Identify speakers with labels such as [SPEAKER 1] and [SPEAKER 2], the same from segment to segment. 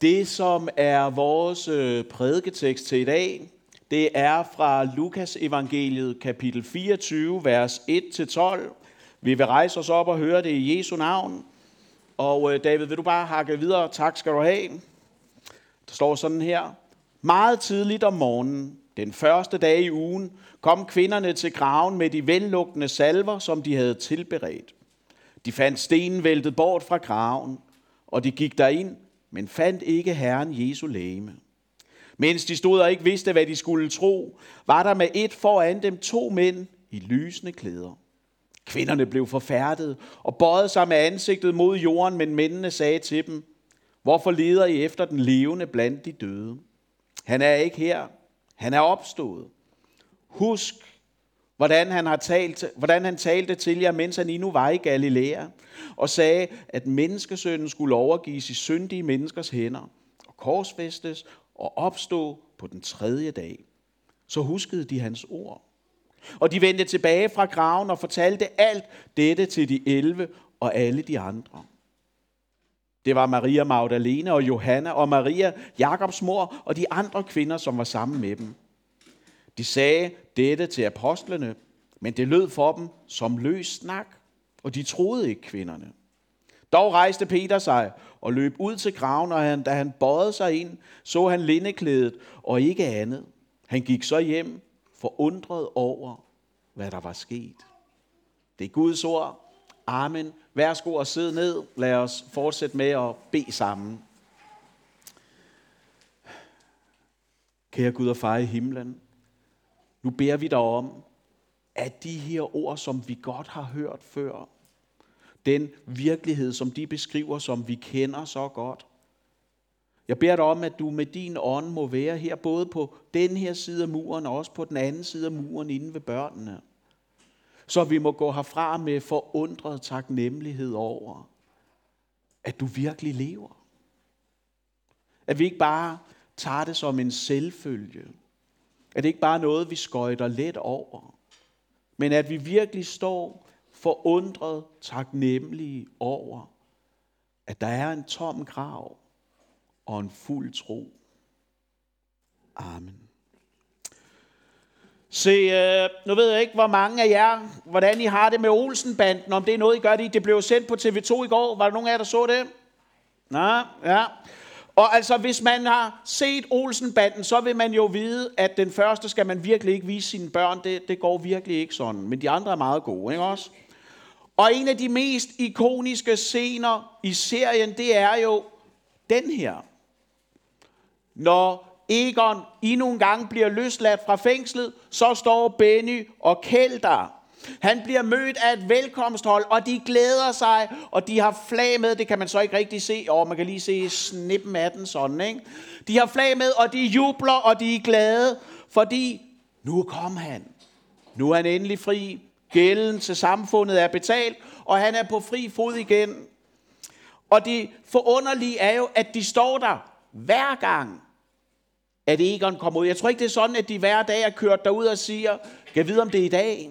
[SPEAKER 1] Det, som er vores øh, prædiketekst til i dag, det er fra Lukas evangeliet kapitel 24, vers 1-12. Vi vil rejse os op og høre det i Jesu navn. Og øh, David, vil du bare hakke videre? Tak skal du have. Der står sådan her. Meget tidligt om morgenen, den første dag i ugen, kom kvinderne til graven med de vellugtende salver, som de havde tilberedt. De fandt stenen væltet bort fra graven, og de gik derind, men fandt ikke Herren Jesu læme. Mens de stod og ikke vidste, hvad de skulle tro, var der med et foran dem to mænd i lysende klæder. Kvinderne blev forfærdet og bøjede sig med ansigtet mod jorden, men mændene sagde til dem, Hvorfor leder I efter den levende blandt de døde? Han er ikke her. Han er opstået. Husk, hvordan han, har talt, hvordan han talte til jer, mens han endnu var i Galilea, og sagde, at menneskesønnen skulle overgives i syndige menneskers hænder, og korsfæstes og opstå på den tredje dag. Så huskede de hans ord. Og de vendte tilbage fra graven og fortalte alt dette til de elve og alle de andre. Det var Maria Magdalene og Johanna og Maria, Jakobs mor og de andre kvinder, som var sammen med dem. De sagde dette til apostlene, men det lød for dem som løs snak, og de troede ikke kvinderne. Dog rejste Peter sig og løb ud til graven, og han, da han bøjede sig ind, så han lindeklædet og ikke andet. Han gik så hjem, forundret over, hvad der var sket. Det er Guds ord. Amen. Værsgo og sidde ned. Lad os fortsætte med at bede sammen. Kære Gud og far i himlen, nu beder vi dig om, at de her ord, som vi godt har hørt før, den virkelighed, som de beskriver, som vi kender så godt, jeg beder dig om, at du med din ånd må være her, både på den her side af muren, og også på den anden side af muren, inde ved børnene. Så vi må gå herfra med forundret taknemmelighed over, at du virkelig lever. At vi ikke bare tager det som en selvfølge. At det ikke bare er noget, vi skøjter let over. Men at vi virkelig står forundret taknemmelige over, at der er en tom grav og en fuld tro. Amen. Se, øh, nu ved jeg ikke, hvor mange af jer, hvordan I har det med Olsenbanden, om det er noget, I gør det Det blev sendt på TV2 i går. Var der nogen af jer, der så det? Nå, ja. Og altså, hvis man har set Olsenbanden, så vil man jo vide, at den første skal man virkelig ikke vise sine børn. Det, det går virkelig ikke sådan. Men de andre er meget gode, ikke også? Og en af de mest ikoniske scener i serien, det er jo den her når Egon endnu en gang bliver løsladt fra fængslet, så står Benny og Kjeld der. Han bliver mødt af et velkomsthold, og de glæder sig, og de har flag med. Det kan man så ikke rigtig se. Og man kan lige se snippen af den sådan, ikke? De har flag med, og de jubler, og de er glade, fordi nu kom han. Nu er han endelig fri. Gælden til samfundet er betalt, og han er på fri fod igen. Og det forunderlige er jo, at de står der hver gang, at Egon kommer ud. Jeg tror ikke, det er sådan, at de hver dag er kørt derud og siger, kan vide, om det er i dag.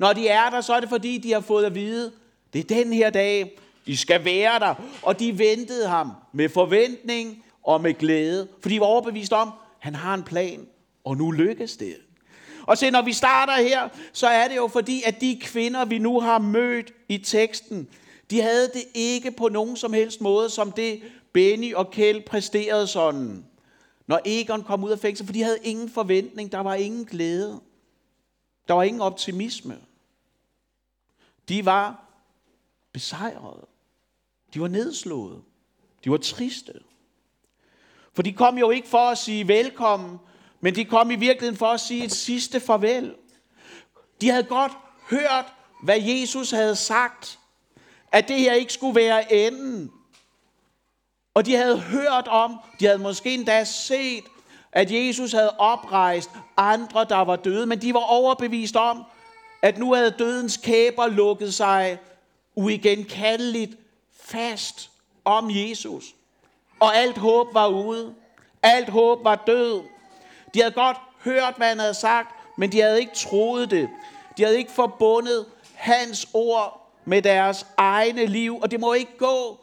[SPEAKER 1] Når de er der, så er det fordi, de har fået at vide, det er den her dag, I skal være der. Og de ventede ham med forventning og med glæde, fordi de var overbevist om, han har en plan, og nu lykkes det. Og se, når vi starter her, så er det jo fordi, at de kvinder, vi nu har mødt i teksten, de havde det ikke på nogen som helst måde, som det Benny og Kjeld præsterede sådan. Når Egon kom ud af fængsel, for de havde ingen forventning, der var ingen glæde. Der var ingen optimisme. De var besejrede. De var nedslået. De var triste. For de kom jo ikke for at sige velkommen, men de kom i virkeligheden for at sige et sidste farvel. De havde godt hørt, hvad Jesus havde sagt, at det her ikke skulle være enden, og de havde hørt om, de havde måske endda set, at Jesus havde oprejst andre, der var døde, men de var overbevist om, at nu havde dødens kæber lukket sig uigenkaldeligt fast om Jesus. Og alt håb var ude. Alt håb var død. De havde godt hørt, hvad han havde sagt, men de havde ikke troet det. De havde ikke forbundet hans ord med deres egne liv, og det må ikke gå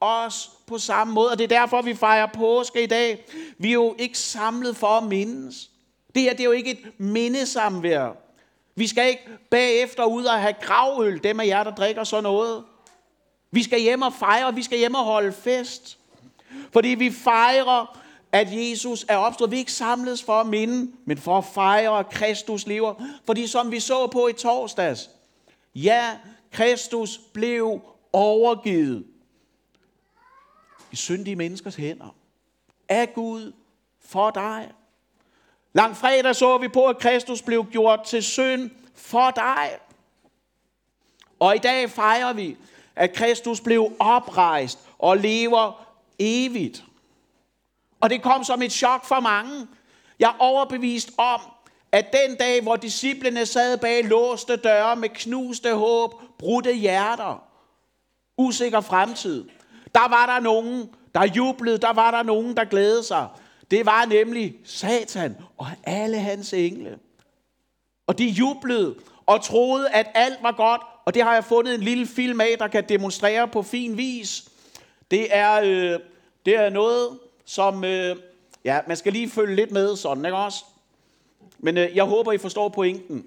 [SPEAKER 1] os på samme måde. Og det er derfor, vi fejrer påske i dag. Vi er jo ikke samlet for at mindes. Det her det er jo ikke et mindesamvær. Vi skal ikke bagefter ud og have gravøl, dem af jer, der drikker sådan noget. Vi skal hjem og fejre, vi skal hjem og holde fest. Fordi vi fejrer, at Jesus er opstået. Vi er ikke samles for at minde, men for at fejre, at Kristus lever. Fordi som vi så på i torsdags, ja, Kristus blev overgivet i syndige menneskers hænder af Gud for dig. Lang fredag så vi på, at Kristus blev gjort til synd for dig. Og i dag fejrer vi, at Kristus blev oprejst og lever evigt. Og det kom som et chok for mange. Jeg er overbevist om, at den dag, hvor disciplene sad bag låste døre med knuste håb, brudte hjerter, usikker fremtid, der var der nogen, der jublede, der var der nogen, der glædede sig. Det var nemlig Satan og alle hans engle. Og de jublede og troede, at alt var godt, og det har jeg fundet en lille film af, der kan demonstrere på fin vis. Det er, øh, det er noget, som... Øh, ja, man skal lige følge lidt med sådan, ikke også? Men øh, jeg håber, I forstår pointen.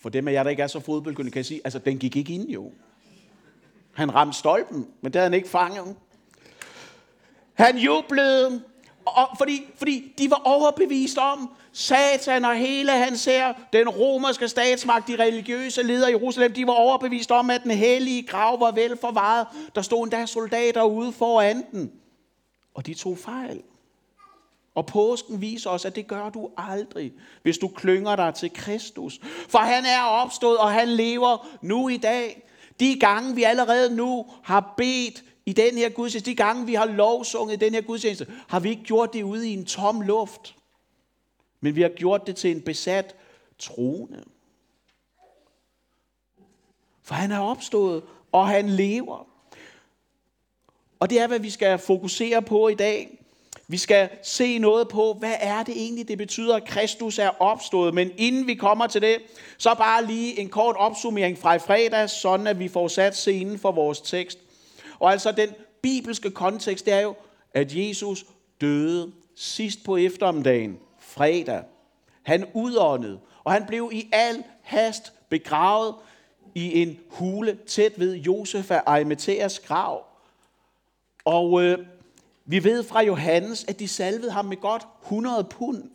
[SPEAKER 1] For dem af jer, der ikke er så fodboldkyndige, kan jeg sige, altså den gik ikke ind jo. Han ramte stolpen, men det havde han ikke fanget. Han jublede, og fordi, fordi de var overbevist om, Satan og hele hans her, den romerske statsmagt, de religiøse ledere i Jerusalem, de var overbevist om, at den hellige grav var vel forvaret. Der stod endda soldater ude foran den. Og de tog fejl. Og påsken viser os, at det gør du aldrig, hvis du klynger dig til Kristus. For han er opstået, og han lever nu i dag. De gange, vi allerede nu har bedt i den her gudstjeneste, de gange, vi har lovsunget i den her gudstjeneste, har vi ikke gjort det ude i en tom luft. Men vi har gjort det til en besat trone. For han er opstået, og han lever. Og det er, hvad vi skal fokusere på i dag. Vi skal se noget på, hvad er det egentlig, det betyder, at Kristus er opstået. Men inden vi kommer til det, så bare lige en kort opsummering fra i fredag, sådan at vi får sat scenen for vores tekst. Og altså den bibelske kontekst, det er jo, at Jesus døde sidst på eftermiddagen, fredag. Han udåndede, og han blev i al hast begravet i en hule tæt ved Josef af Arimatheas grav. Og øh, vi ved fra Johannes, at de salvede ham med godt 100 pund.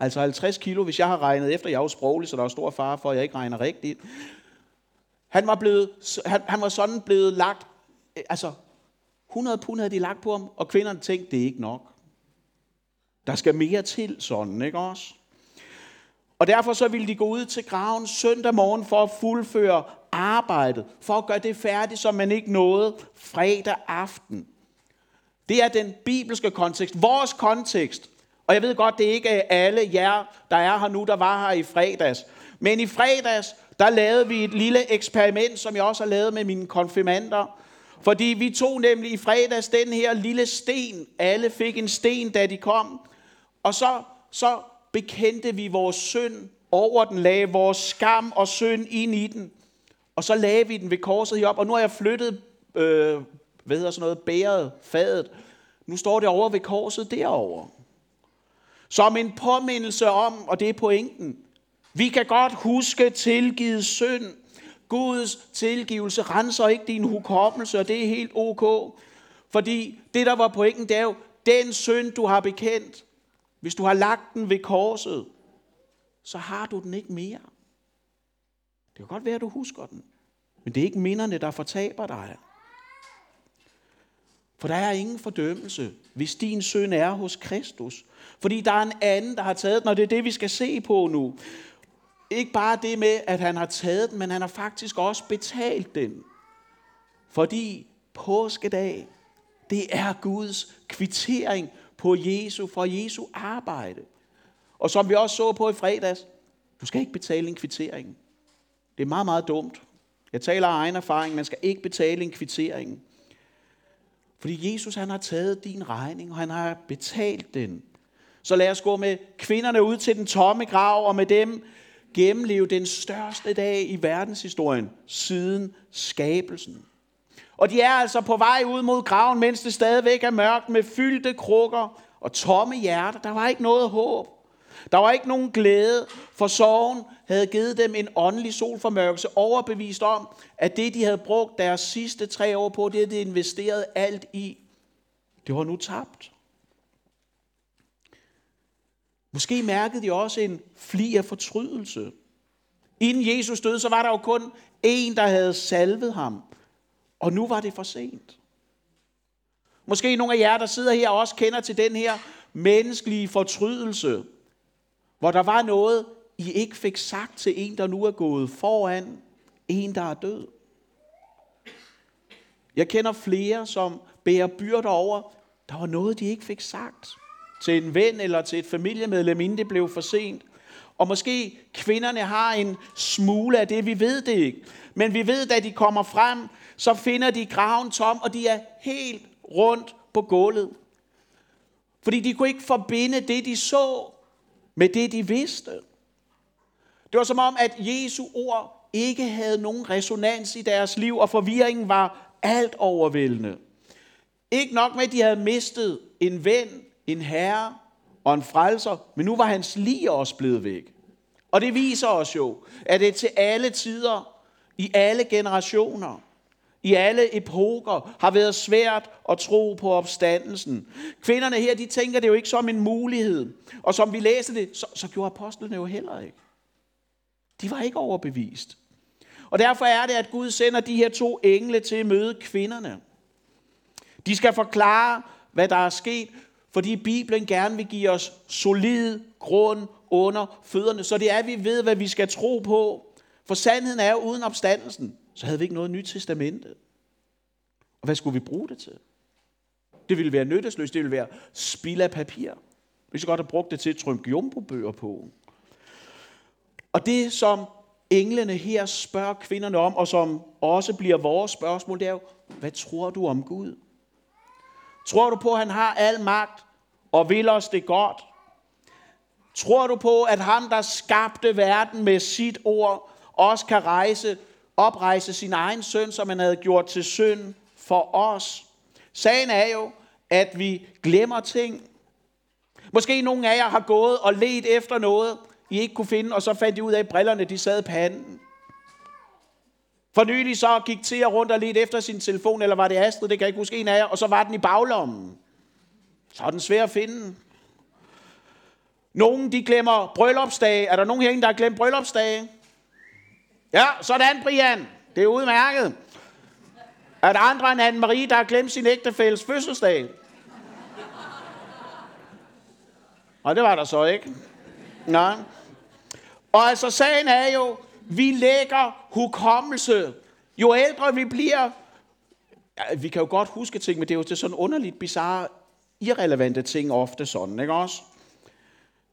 [SPEAKER 1] Altså 50 kilo, hvis jeg har regnet efter. Jeg er jo sproglig, så der er stor fare for, at jeg ikke regner rigtigt. Han var, blevet, han, han var sådan blevet lagt, øh, altså 100 pund havde de lagt på ham, og kvinderne tænkte, det er ikke nok. Der skal mere til sådan, ikke også? Og derfor så ville de gå ud til graven søndag morgen for at fuldføre arbejdet, for at gøre det færdigt, som man ikke nåede fredag aften. Det er den bibelske kontekst, vores kontekst. Og jeg ved godt, det er ikke alle jer, der er her nu, der var her i fredags. Men i fredags, der lavede vi et lille eksperiment, som jeg også har lavet med mine konfirmander. Fordi vi tog nemlig i fredags den her lille sten. Alle fik en sten, da de kom. Og så, så bekendte vi vores synd over den, lagde vores skam og synd ind i den. Og så lagde vi den ved korset herop, og nu har jeg flyttet øh, hvad hedder sådan noget, bæret, fadet. Nu står det over ved korset derovre. Som en påmindelse om, og det er pointen, vi kan godt huske tilgivet synd. Guds tilgivelse renser ikke din hukommelse, og det er helt ok. Fordi det, der var pointen, det er jo, den synd, du har bekendt, hvis du har lagt den ved korset, så har du den ikke mere. Det kan godt være, at du husker den. Men det er ikke minderne, der fortaber dig. For der er ingen fordømmelse, hvis din søn er hos Kristus. Fordi der er en anden, der har taget den, og det er det, vi skal se på nu. Ikke bare det med, at han har taget den, men han har faktisk også betalt den. Fordi påskedag, det er Guds kvittering på Jesu, for Jesu arbejde. Og som vi også så på i fredags, du skal ikke betale en kvittering. Det er meget, meget dumt. Jeg taler af egen erfaring, man skal ikke betale en kvittering. Fordi Jesus han har taget din regning, og han har betalt den. Så lad os gå med kvinderne ud til den tomme grav, og med dem gennemleve den største dag i verdenshistorien siden skabelsen. Og de er altså på vej ud mod graven, mens det stadigvæk er mørkt med fyldte krukker og tomme hjerter. Der var ikke noget håb. Der var ikke nogen glæde, for sorgen havde givet dem en åndelig solformørkelse, overbevist om, at det, de havde brugt deres sidste tre år på, det de investeret alt i, det var nu tabt. Måske mærkede de også en fli af fortrydelse. Inden Jesus døde, så var der jo kun en, der havde salvet ham. Og nu var det for sent. Måske nogle af jer, der sidder her, også kender til den her menneskelige fortrydelse, hvor der var noget, I ikke fik sagt til en, der nu er gået foran, en, der er død. Jeg kender flere, som bærer byrder over, der var noget, de ikke fik sagt til en ven eller til et familiemedlem, inden det blev for sent. Og måske kvinderne har en smule af det, vi ved det ikke. Men vi ved, at de kommer frem, så finder de graven tom, og de er helt rundt på gulvet. Fordi de kunne ikke forbinde det, de så, med det, de vidste. Det var som om, at Jesu ord ikke havde nogen resonans i deres liv, og forvirringen var alt overvældende. Ikke nok med, at de havde mistet en ven, en herre og en frelser, men nu var hans lige også blevet væk. Og det viser os jo, at det til alle tider, i alle generationer, i alle epoker har været svært at tro på opstandelsen. Kvinderne her, de tænker det jo ikke som en mulighed. Og som vi læser det, så, så gjorde apostlene jo heller ikke. De var ikke overbevist. Og derfor er det, at Gud sender de her to engle til at møde kvinderne. De skal forklare, hvad der er sket, fordi Bibelen gerne vil give os solid grund under fødderne, så det er, at vi ved, hvad vi skal tro på. For sandheden er jo, uden opstandelsen, så havde vi ikke noget nyt testamente. Og hvad skulle vi bruge det til? Det ville være nyttesløst, det ville være spild af papir. Vi skulle godt have brugt det til at trympe jumbo-bøger på. Og det, som englene her spørger kvinderne om, og som også bliver vores spørgsmål, det er jo, hvad tror du om Gud? Tror du på, at han har al magt og vil os det godt? Tror du på, at ham, der skabte verden med sit ord, også kan rejse, oprejse sin egen søn, som han havde gjort til synd for os? Sagen er jo, at vi glemmer ting. Måske nogle af jer har gået og let efter noget, I ikke kunne finde, og så fandt I ud af, at brillerne de sad i panden. For nylig så gik Thea rundt og ledte efter sin telefon, eller var det Astrid, det kan jeg ikke huske en af jer, og så var den i baglommen. Så er den svær at finde. Nogen de glemmer bryllupsdage. Er der nogen herinde, der har glemt bryllupsdage? Ja, sådan Brian. Det er udmærket. Er der andre end Anne-Marie, der har glemt sin ægtefælles fødselsdag? Og det var der så ikke. Nej. Og altså sagen er jo, vi lægger hukommelse. Jo ældre vi bliver, ja, vi kan jo godt huske ting, men det er jo til sådan underligt bizarre, irrelevante ting ofte sådan, ikke også?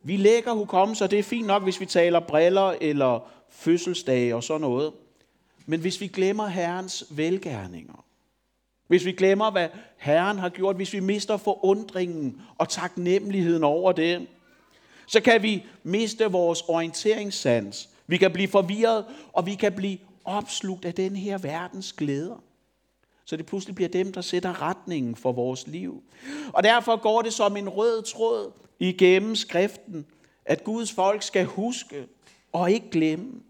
[SPEAKER 1] Vi lægger hukommelse, og det er fint nok, hvis vi taler briller eller fødselsdage og sådan noget. Men hvis vi glemmer Herrens velgærninger, hvis vi glemmer, hvad Herren har gjort, hvis vi mister forundringen og taknemmeligheden over det, så kan vi miste vores orienteringssans. Vi kan blive forvirret, og vi kan blive opslugt af den her verdens glæder. Så det pludselig bliver dem, der sætter retningen for vores liv. Og derfor går det som en rød tråd igennem skriften, at Guds folk skal huske og ikke glemme.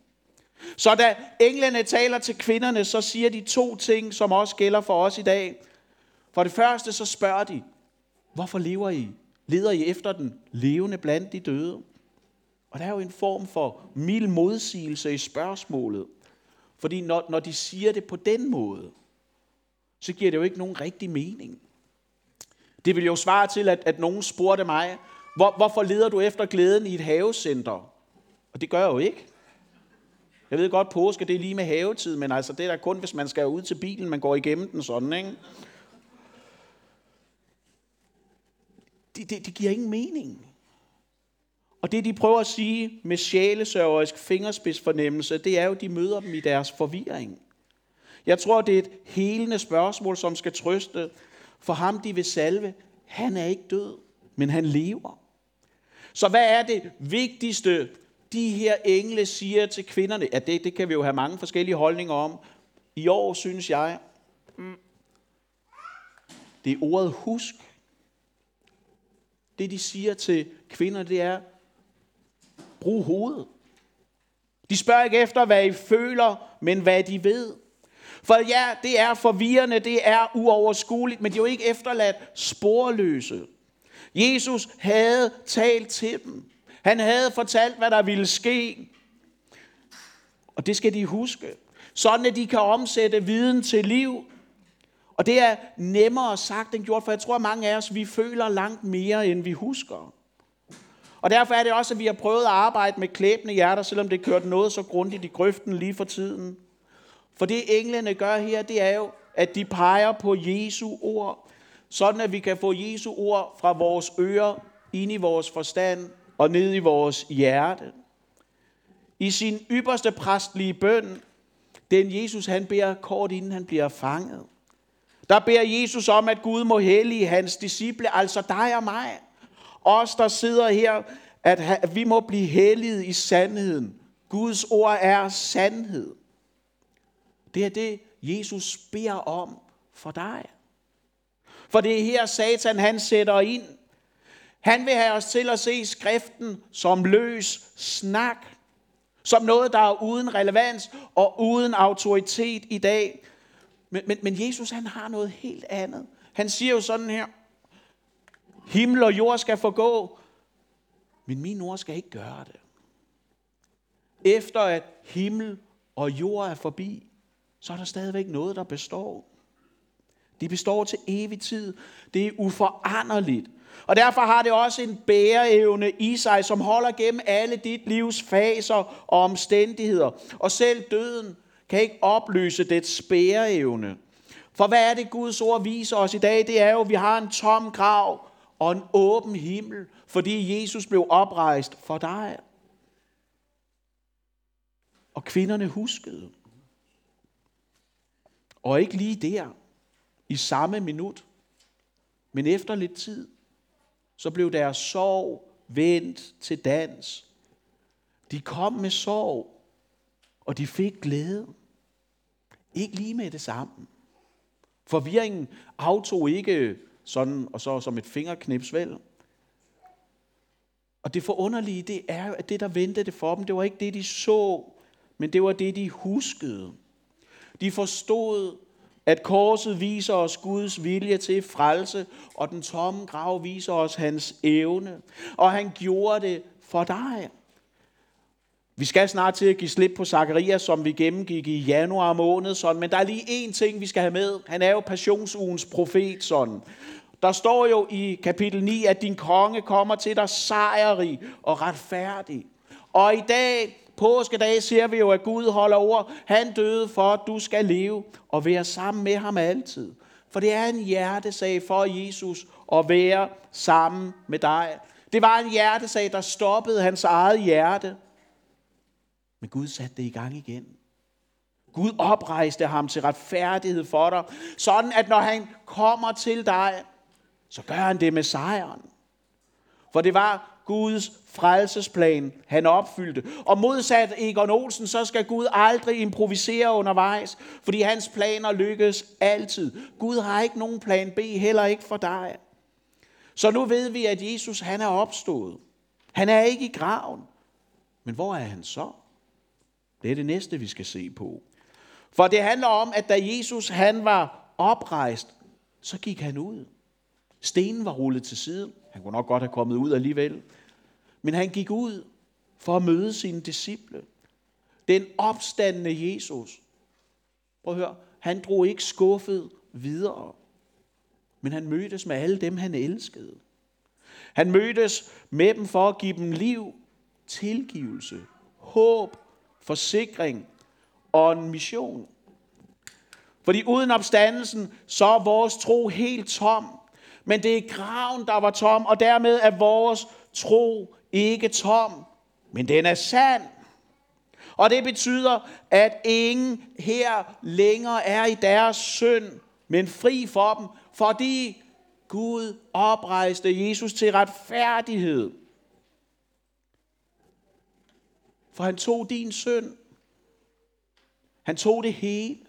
[SPEAKER 1] Så da englene taler til kvinderne, så siger de to ting, som også gælder for os i dag. For det første så spørger de, hvorfor lever I? Leder I efter den levende blandt de døde? Og der er jo en form for mild modsigelse i spørgsmålet. Fordi når, når de siger det på den måde, så giver det jo ikke nogen rigtig mening. Det vil jo svare til, at, at nogen spurgte mig, hvor, hvorfor leder du efter glæden i et havecenter? Og det gør jeg jo ikke. Jeg ved godt, påske det er lige med havetid, men altså det er da kun, hvis man skal ud til bilen, man går igennem den sådan, ikke? Det, det, det giver ingen mening. Og det, de prøver at sige med sjælesørgerisk fingerspidsfornemmelse, det er jo, at de møder dem i deres forvirring. Jeg tror, det er et helende spørgsmål, som skal trøste, For ham, de vil salve, han er ikke død, men han lever. Så hvad er det vigtigste, de her engle siger til kvinderne? Ja, det, det kan vi jo have mange forskellige holdninger om. I år synes jeg, mm, det er ordet husk. Det de siger til kvinder, det er, brug hovedet. De spørger ikke efter, hvad I føler, men hvad de ved. For ja, det er forvirrende, det er uoverskueligt, men de er jo ikke efterladt sporløse. Jesus havde talt til dem. Han havde fortalt, hvad der ville ske. Og det skal de huske. Sådan at de kan omsætte viden til liv. Og det er nemmere sagt end gjort, for jeg tror, at mange af os, vi føler langt mere, end vi husker. Og derfor er det også, at vi har prøvet at arbejde med klæbende hjerter, selvom det kørte noget så grundigt i grøften lige for tiden. For det englene gør her, det er jo, at de peger på Jesu ord, sådan at vi kan få Jesu ord fra vores ører ind i vores forstand og ned i vores hjerte. I sin ypperste præstlige bøn, den Jesus han beder kort inden han bliver fanget, der beder Jesus om, at Gud må hellige hans disciple, altså dig og mig. Os, der sidder her, at vi må blive helliget i sandheden. Guds ord er sandhed. Det er det, Jesus beder om for dig. For det er her, Satan han sætter ind. Han vil have os til at se skriften som løs snak. Som noget, der er uden relevans og uden autoritet i dag. Men, men, men Jesus han har noget helt andet. Han siger jo sådan her. Himmel og jord skal forgå, men min ord skal ikke gøre det. Efter at himmel og jord er forbi, så er der stadigvæk noget, der består. De består til evig tid. Det er uforanderligt. Og derfor har det også en bæreevne i sig, som holder gennem alle dit livs faser og omstændigheder. Og selv døden kan ikke opløse dets bæreevne. For hvad er det, Guds ord viser os i dag? Det er jo, at vi har en tom grav og en åben himmel, fordi Jesus blev oprejst for dig. Og kvinderne huskede. Og ikke lige der, i samme minut, men efter lidt tid, så blev deres sorg vendt til dans. De kom med sorg, og de fik glæde. Ikke lige med det samme. Forvirringen aftog ikke sådan og så som et fingerknips vel. Og det forunderlige, det er at det, der ventede det for dem, det var ikke det, de så, men det var det, de huskede. De forstod, at korset viser os Guds vilje til frelse, og den tomme grav viser os hans evne. Og han gjorde det for dig. Vi skal snart til at give slip på Zakarias, som vi gennemgik i januar måned, sådan. men der er lige én ting, vi skal have med. Han er jo passionsugens profet, sådan. Der står jo i kapitel 9, at din konge kommer til dig sejrig og retfærdig. Og i dag, påskedag, ser vi jo, at Gud holder ord. Han døde for, at du skal leve og være sammen med ham altid. For det er en hjertesag for Jesus at være sammen med dig. Det var en hjertesag, der stoppede hans eget hjerte. Men Gud satte det i gang igen. Gud oprejste ham til retfærdighed for dig, sådan at når han kommer til dig, så gør han det med sejren. For det var Guds frelsesplan, han opfyldte. Og modsat Egon Olsen, så skal Gud aldrig improvisere undervejs, fordi hans planer lykkes altid. Gud har ikke nogen plan B, heller ikke for dig. Så nu ved vi, at Jesus han er opstået. Han er ikke i graven. Men hvor er han så? Det er det næste, vi skal se på. For det handler om, at da Jesus han var oprejst, så gik han ud. Stenen var rullet til side. Han kunne nok godt have kommet ud alligevel. Men han gik ud for at møde sine disciple. Den opstandende Jesus. Prøv at høre. Han drog ikke skuffet videre. Men han mødtes med alle dem, han elskede. Han mødtes med dem for at give dem liv, tilgivelse, håb, forsikring og en mission. Fordi uden opstandelsen, så er vores tro helt tom. Men det er graven, der var tom, og dermed er vores tro ikke tom, men den er sand. Og det betyder, at ingen her længere er i deres synd, men fri for dem, fordi Gud oprejste Jesus til retfærdighed. For han tog din synd. Han tog det hele.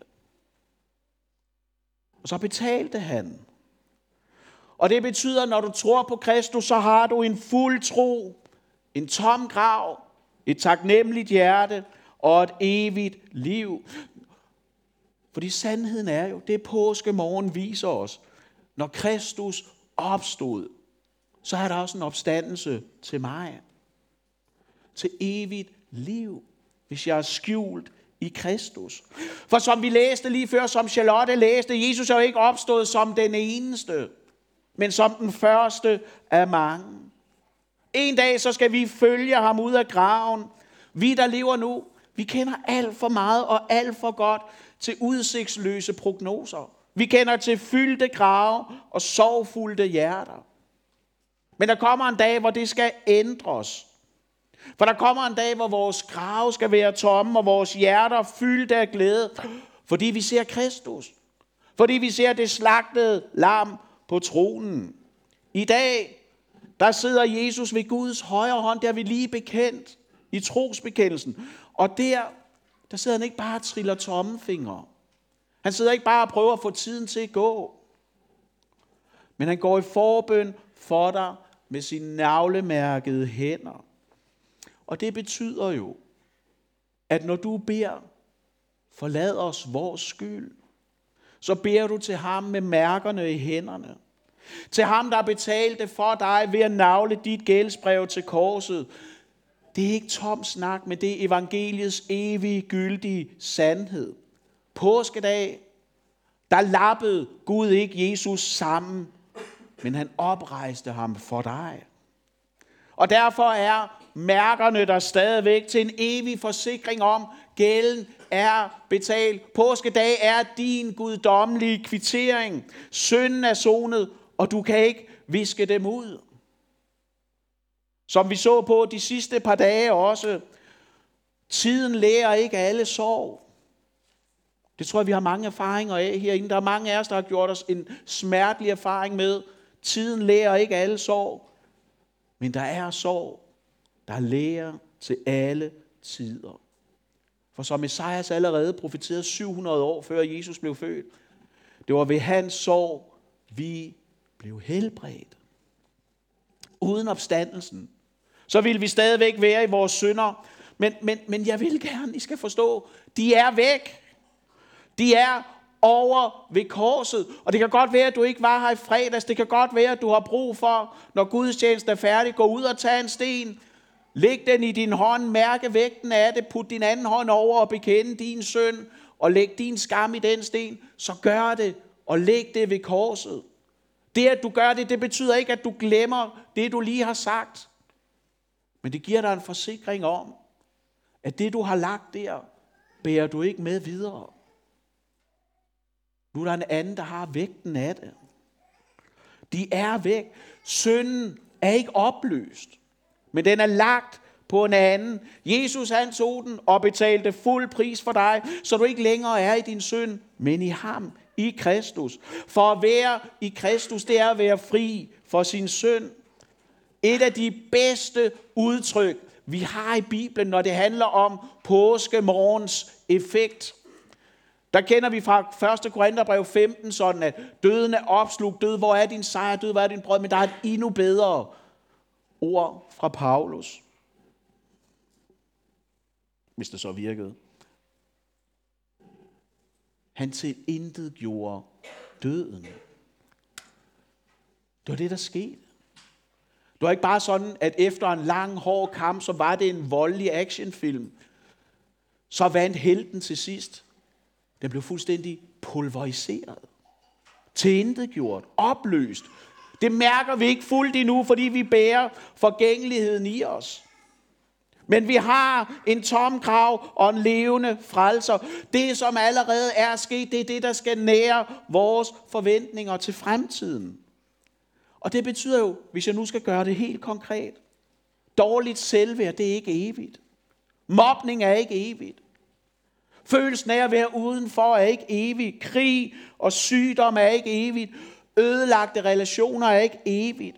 [SPEAKER 1] Og så betalte han. Og det betyder, at når du tror på Kristus, så har du en fuld tro, en tom grav, et taknemmeligt hjerte og et evigt liv. Fordi sandheden er jo, det påskemorgen viser os, når Kristus opstod, så er der også en opstandelse til mig. Til evigt liv, hvis jeg er skjult i Kristus. For som vi læste lige før, som Charlotte læste, Jesus er jo ikke opstået som den eneste, men som den første af mange. En dag så skal vi følge ham ud af graven. Vi, der lever nu, vi kender alt for meget og alt for godt til udsigtsløse prognoser. Vi kender til fyldte grave og sorgfulde hjerter. Men der kommer en dag, hvor det skal ændres. For der kommer en dag, hvor vores grave skal være tomme, og vores hjerter fyldte af glæde, fordi vi ser Kristus. Fordi vi ser det slagtede lam på tronen. I dag, der sidder Jesus ved Guds højre hånd, der er vi lige bekendt i trosbekendelsen. Og der, der sidder han ikke bare og triller tommelfingre. Han sidder ikke bare og prøver at få tiden til at gå. Men han går i forbøn for dig med sine navlemærkede hænder. Og det betyder jo, at når du beder, forlad os vores skyld, så beder du til ham med mærkerne i hænderne. Til ham, der betalte for dig ved at navle dit gældsbrev til korset. Det er ikke tom snak, men det er evangeliets evige gyldige sandhed. Påskedag, der lappede Gud ikke Jesus sammen, men han oprejste ham for dig. Og derfor er mærkerne der stadigvæk til en evig forsikring om, gælden er betalt. Påskedag er din guddommelige kvittering. Synden er sonet, og du kan ikke viske dem ud. Som vi så på de sidste par dage også, tiden lærer ikke alle sorg. Det tror jeg, vi har mange erfaringer af herinde. Der er mange af os, der har gjort os en smertelig erfaring med. Tiden lærer ikke alle sorg, men der er sorg, der lærer til alle tider. For som Esajas allerede profeterede 700 år før Jesus blev født, det var ved hans sorg, vi blev helbredt. Uden opstandelsen, så vil vi stadigvæk være i vores synder. Men, men, men jeg vil gerne, I skal forstå, de er væk. De er over ved korset. Og det kan godt være, at du ikke var her i fredags. Det kan godt være, at du har brug for, når gudstjenesten er færdig, gå ud og tage en sten. Læg den i din hånd, mærke vægten af det, put din anden hånd over og bekende din søn, og læg din skam i den sten, så gør det, og læg det ved korset. Det, at du gør det, det betyder ikke, at du glemmer det, du lige har sagt. Men det giver dig en forsikring om, at det, du har lagt der, bærer du ikke med videre. Nu er der en anden, der har vægten af det. De er væk. Synden er ikke opløst, men den er lagt på en anden. Jesus han tog den og betalte fuld pris for dig, så du ikke længere er i din synd, men i ham, i Kristus. For at være i Kristus, det er at være fri for sin synd. Et af de bedste udtryk, vi har i Bibelen, når det handler om påskemorgens effekt. Der kender vi fra 1. Korintherbrev 15 sådan, at døden er opslugt. Død, hvor er din sejr? Død, hvor er din brød? Men der er et endnu bedre ord fra Paulus. Hvis det så virkede. Han til intet gjorde døden. Det var det, der skete. Det var ikke bare sådan, at efter en lang, hård kamp, så var det en voldelig actionfilm. Så vandt helten til sidst. Den blev fuldstændig pulveriseret. Tilintetgjort. Opløst. Det mærker vi ikke fuldt endnu, fordi vi bærer forgængeligheden i os. Men vi har en tom krav og en levende frelser. Det, som allerede er sket, det er det, der skal nære vores forventninger til fremtiden. Og det betyder jo, hvis jeg nu skal gøre det helt konkret, dårligt selvværd, det er ikke evigt. Mobning er ikke evigt. Følelsen af at være udenfor er ikke evig. Krig og sygdom er ikke evigt. Ødelagte relationer er ikke evigt.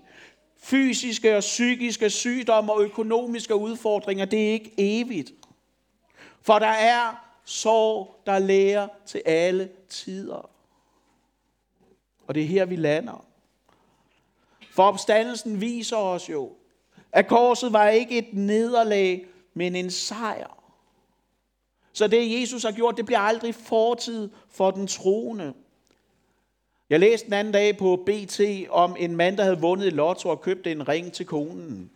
[SPEAKER 1] Fysiske og psykiske sygdomme og økonomiske udfordringer, det er ikke evigt. For der er sorg, der lærer til alle tider. Og det er her, vi lander. For opstandelsen viser os jo, at korset var ikke et nederlag, men en sejr. Så det Jesus har gjort, det bliver aldrig fortid for den troende. Jeg læste den anden dag på BT om en mand, der havde vundet i lotto og købte en ring til konen.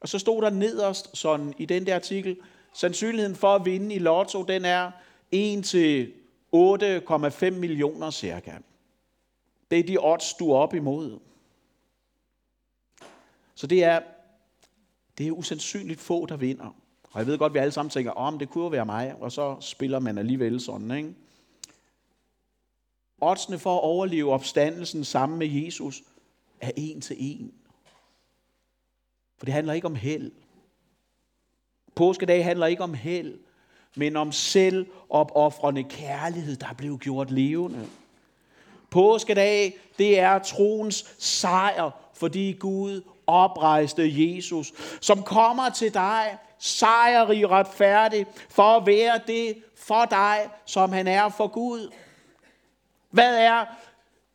[SPEAKER 1] Og så stod der nederst sådan i den der artikel, sandsynligheden for at vinde i lotto, den er 1 til 8,5 millioner cirka. Det er de odds, du er op imod. Så det er, det er usandsynligt få, der vinder. Og jeg ved godt, at vi alle sammen tænker, om oh, det kunne jo være mig, og så spiller man alligevel sådan, ikke? Oddsene for at overleve opstandelsen sammen med Jesus er en til en. For det handler ikke om held. Påskedag handler ikke om held, men om selv opoffrende kærlighed, der blev gjort levende. Påskedag, det er troens sejr, fordi Gud oprejste Jesus, som kommer til dig, sejrig retfærdig, for at være det for dig, som han er for Gud. Hvad er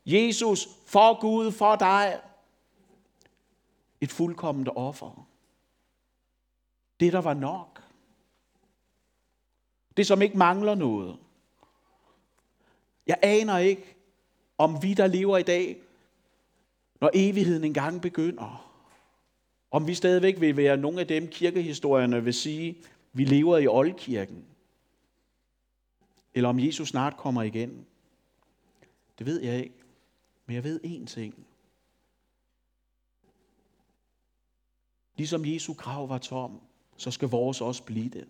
[SPEAKER 1] Jesus for Gud for dig? Et fuldkomment offer. Det, der var nok. Det, som ikke mangler noget. Jeg aner ikke, om vi, der lever i dag, når evigheden engang begynder, om vi stadigvæk vil være nogle af dem, kirkehistorierne vil sige, vi lever i oldkirken. Eller om Jesus snart kommer igen. Det ved jeg ikke. Men jeg ved én ting. Ligesom Jesu grav var tom, så skal vores også blive det.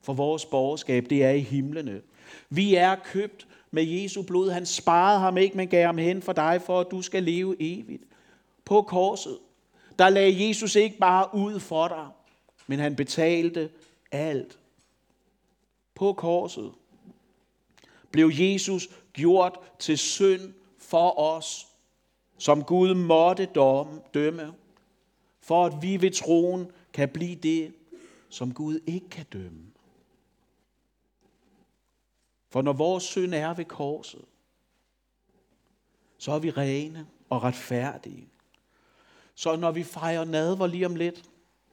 [SPEAKER 1] For vores borgerskab, det er i himlene. Vi er købt med Jesu blod. Han sparede ham ikke, men gav ham hen for dig, for at du skal leve evigt. På korset, der lagde Jesus ikke bare ud for dig, men han betalte alt. På korset blev Jesus gjort til synd for os, som Gud måtte dømme, for at vi ved troen kan blive det, som Gud ikke kan dømme. For når vores synd er ved korset, så er vi rene og retfærdige. Så når vi fejrer nadver lige om lidt,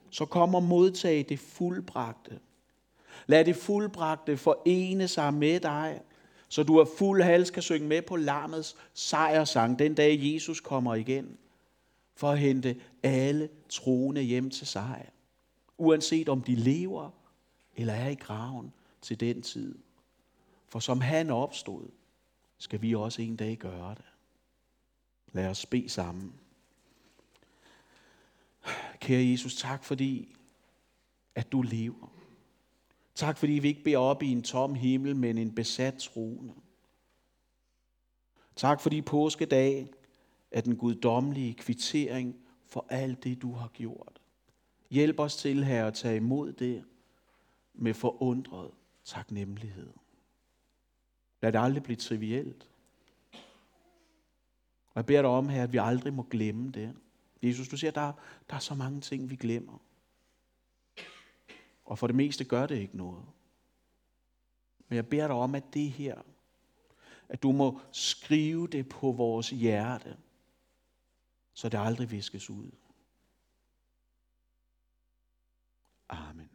[SPEAKER 1] så kommer modtage det fuldbragte. Lad det fuldbragte forene sig med dig, så du af fuld hals kan synge med på lammets sejrsang den dag Jesus kommer igen, for at hente alle troende hjem til sejr, uanset om de lever eller er i graven til den tid. For som han opstod, skal vi også en dag gøre det. Lad os bede sammen. Kære Jesus, tak fordi, at du lever. Tak fordi vi ikke beder op i en tom himmel, men en besat trone. Tak fordi påskedag er den guddommelige kvittering for alt det, du har gjort. Hjælp os til, her at tage imod det med forundret taknemmelighed. Lad det aldrig blive trivielt. Og jeg beder dig om her, at vi aldrig må glemme det. Jesus, du siger, der, der er så mange ting, vi glemmer. Og for det meste gør det ikke noget. Men jeg beder dig om, at det her, at du må skrive det på vores hjerte, så det aldrig viskes ud. Amen.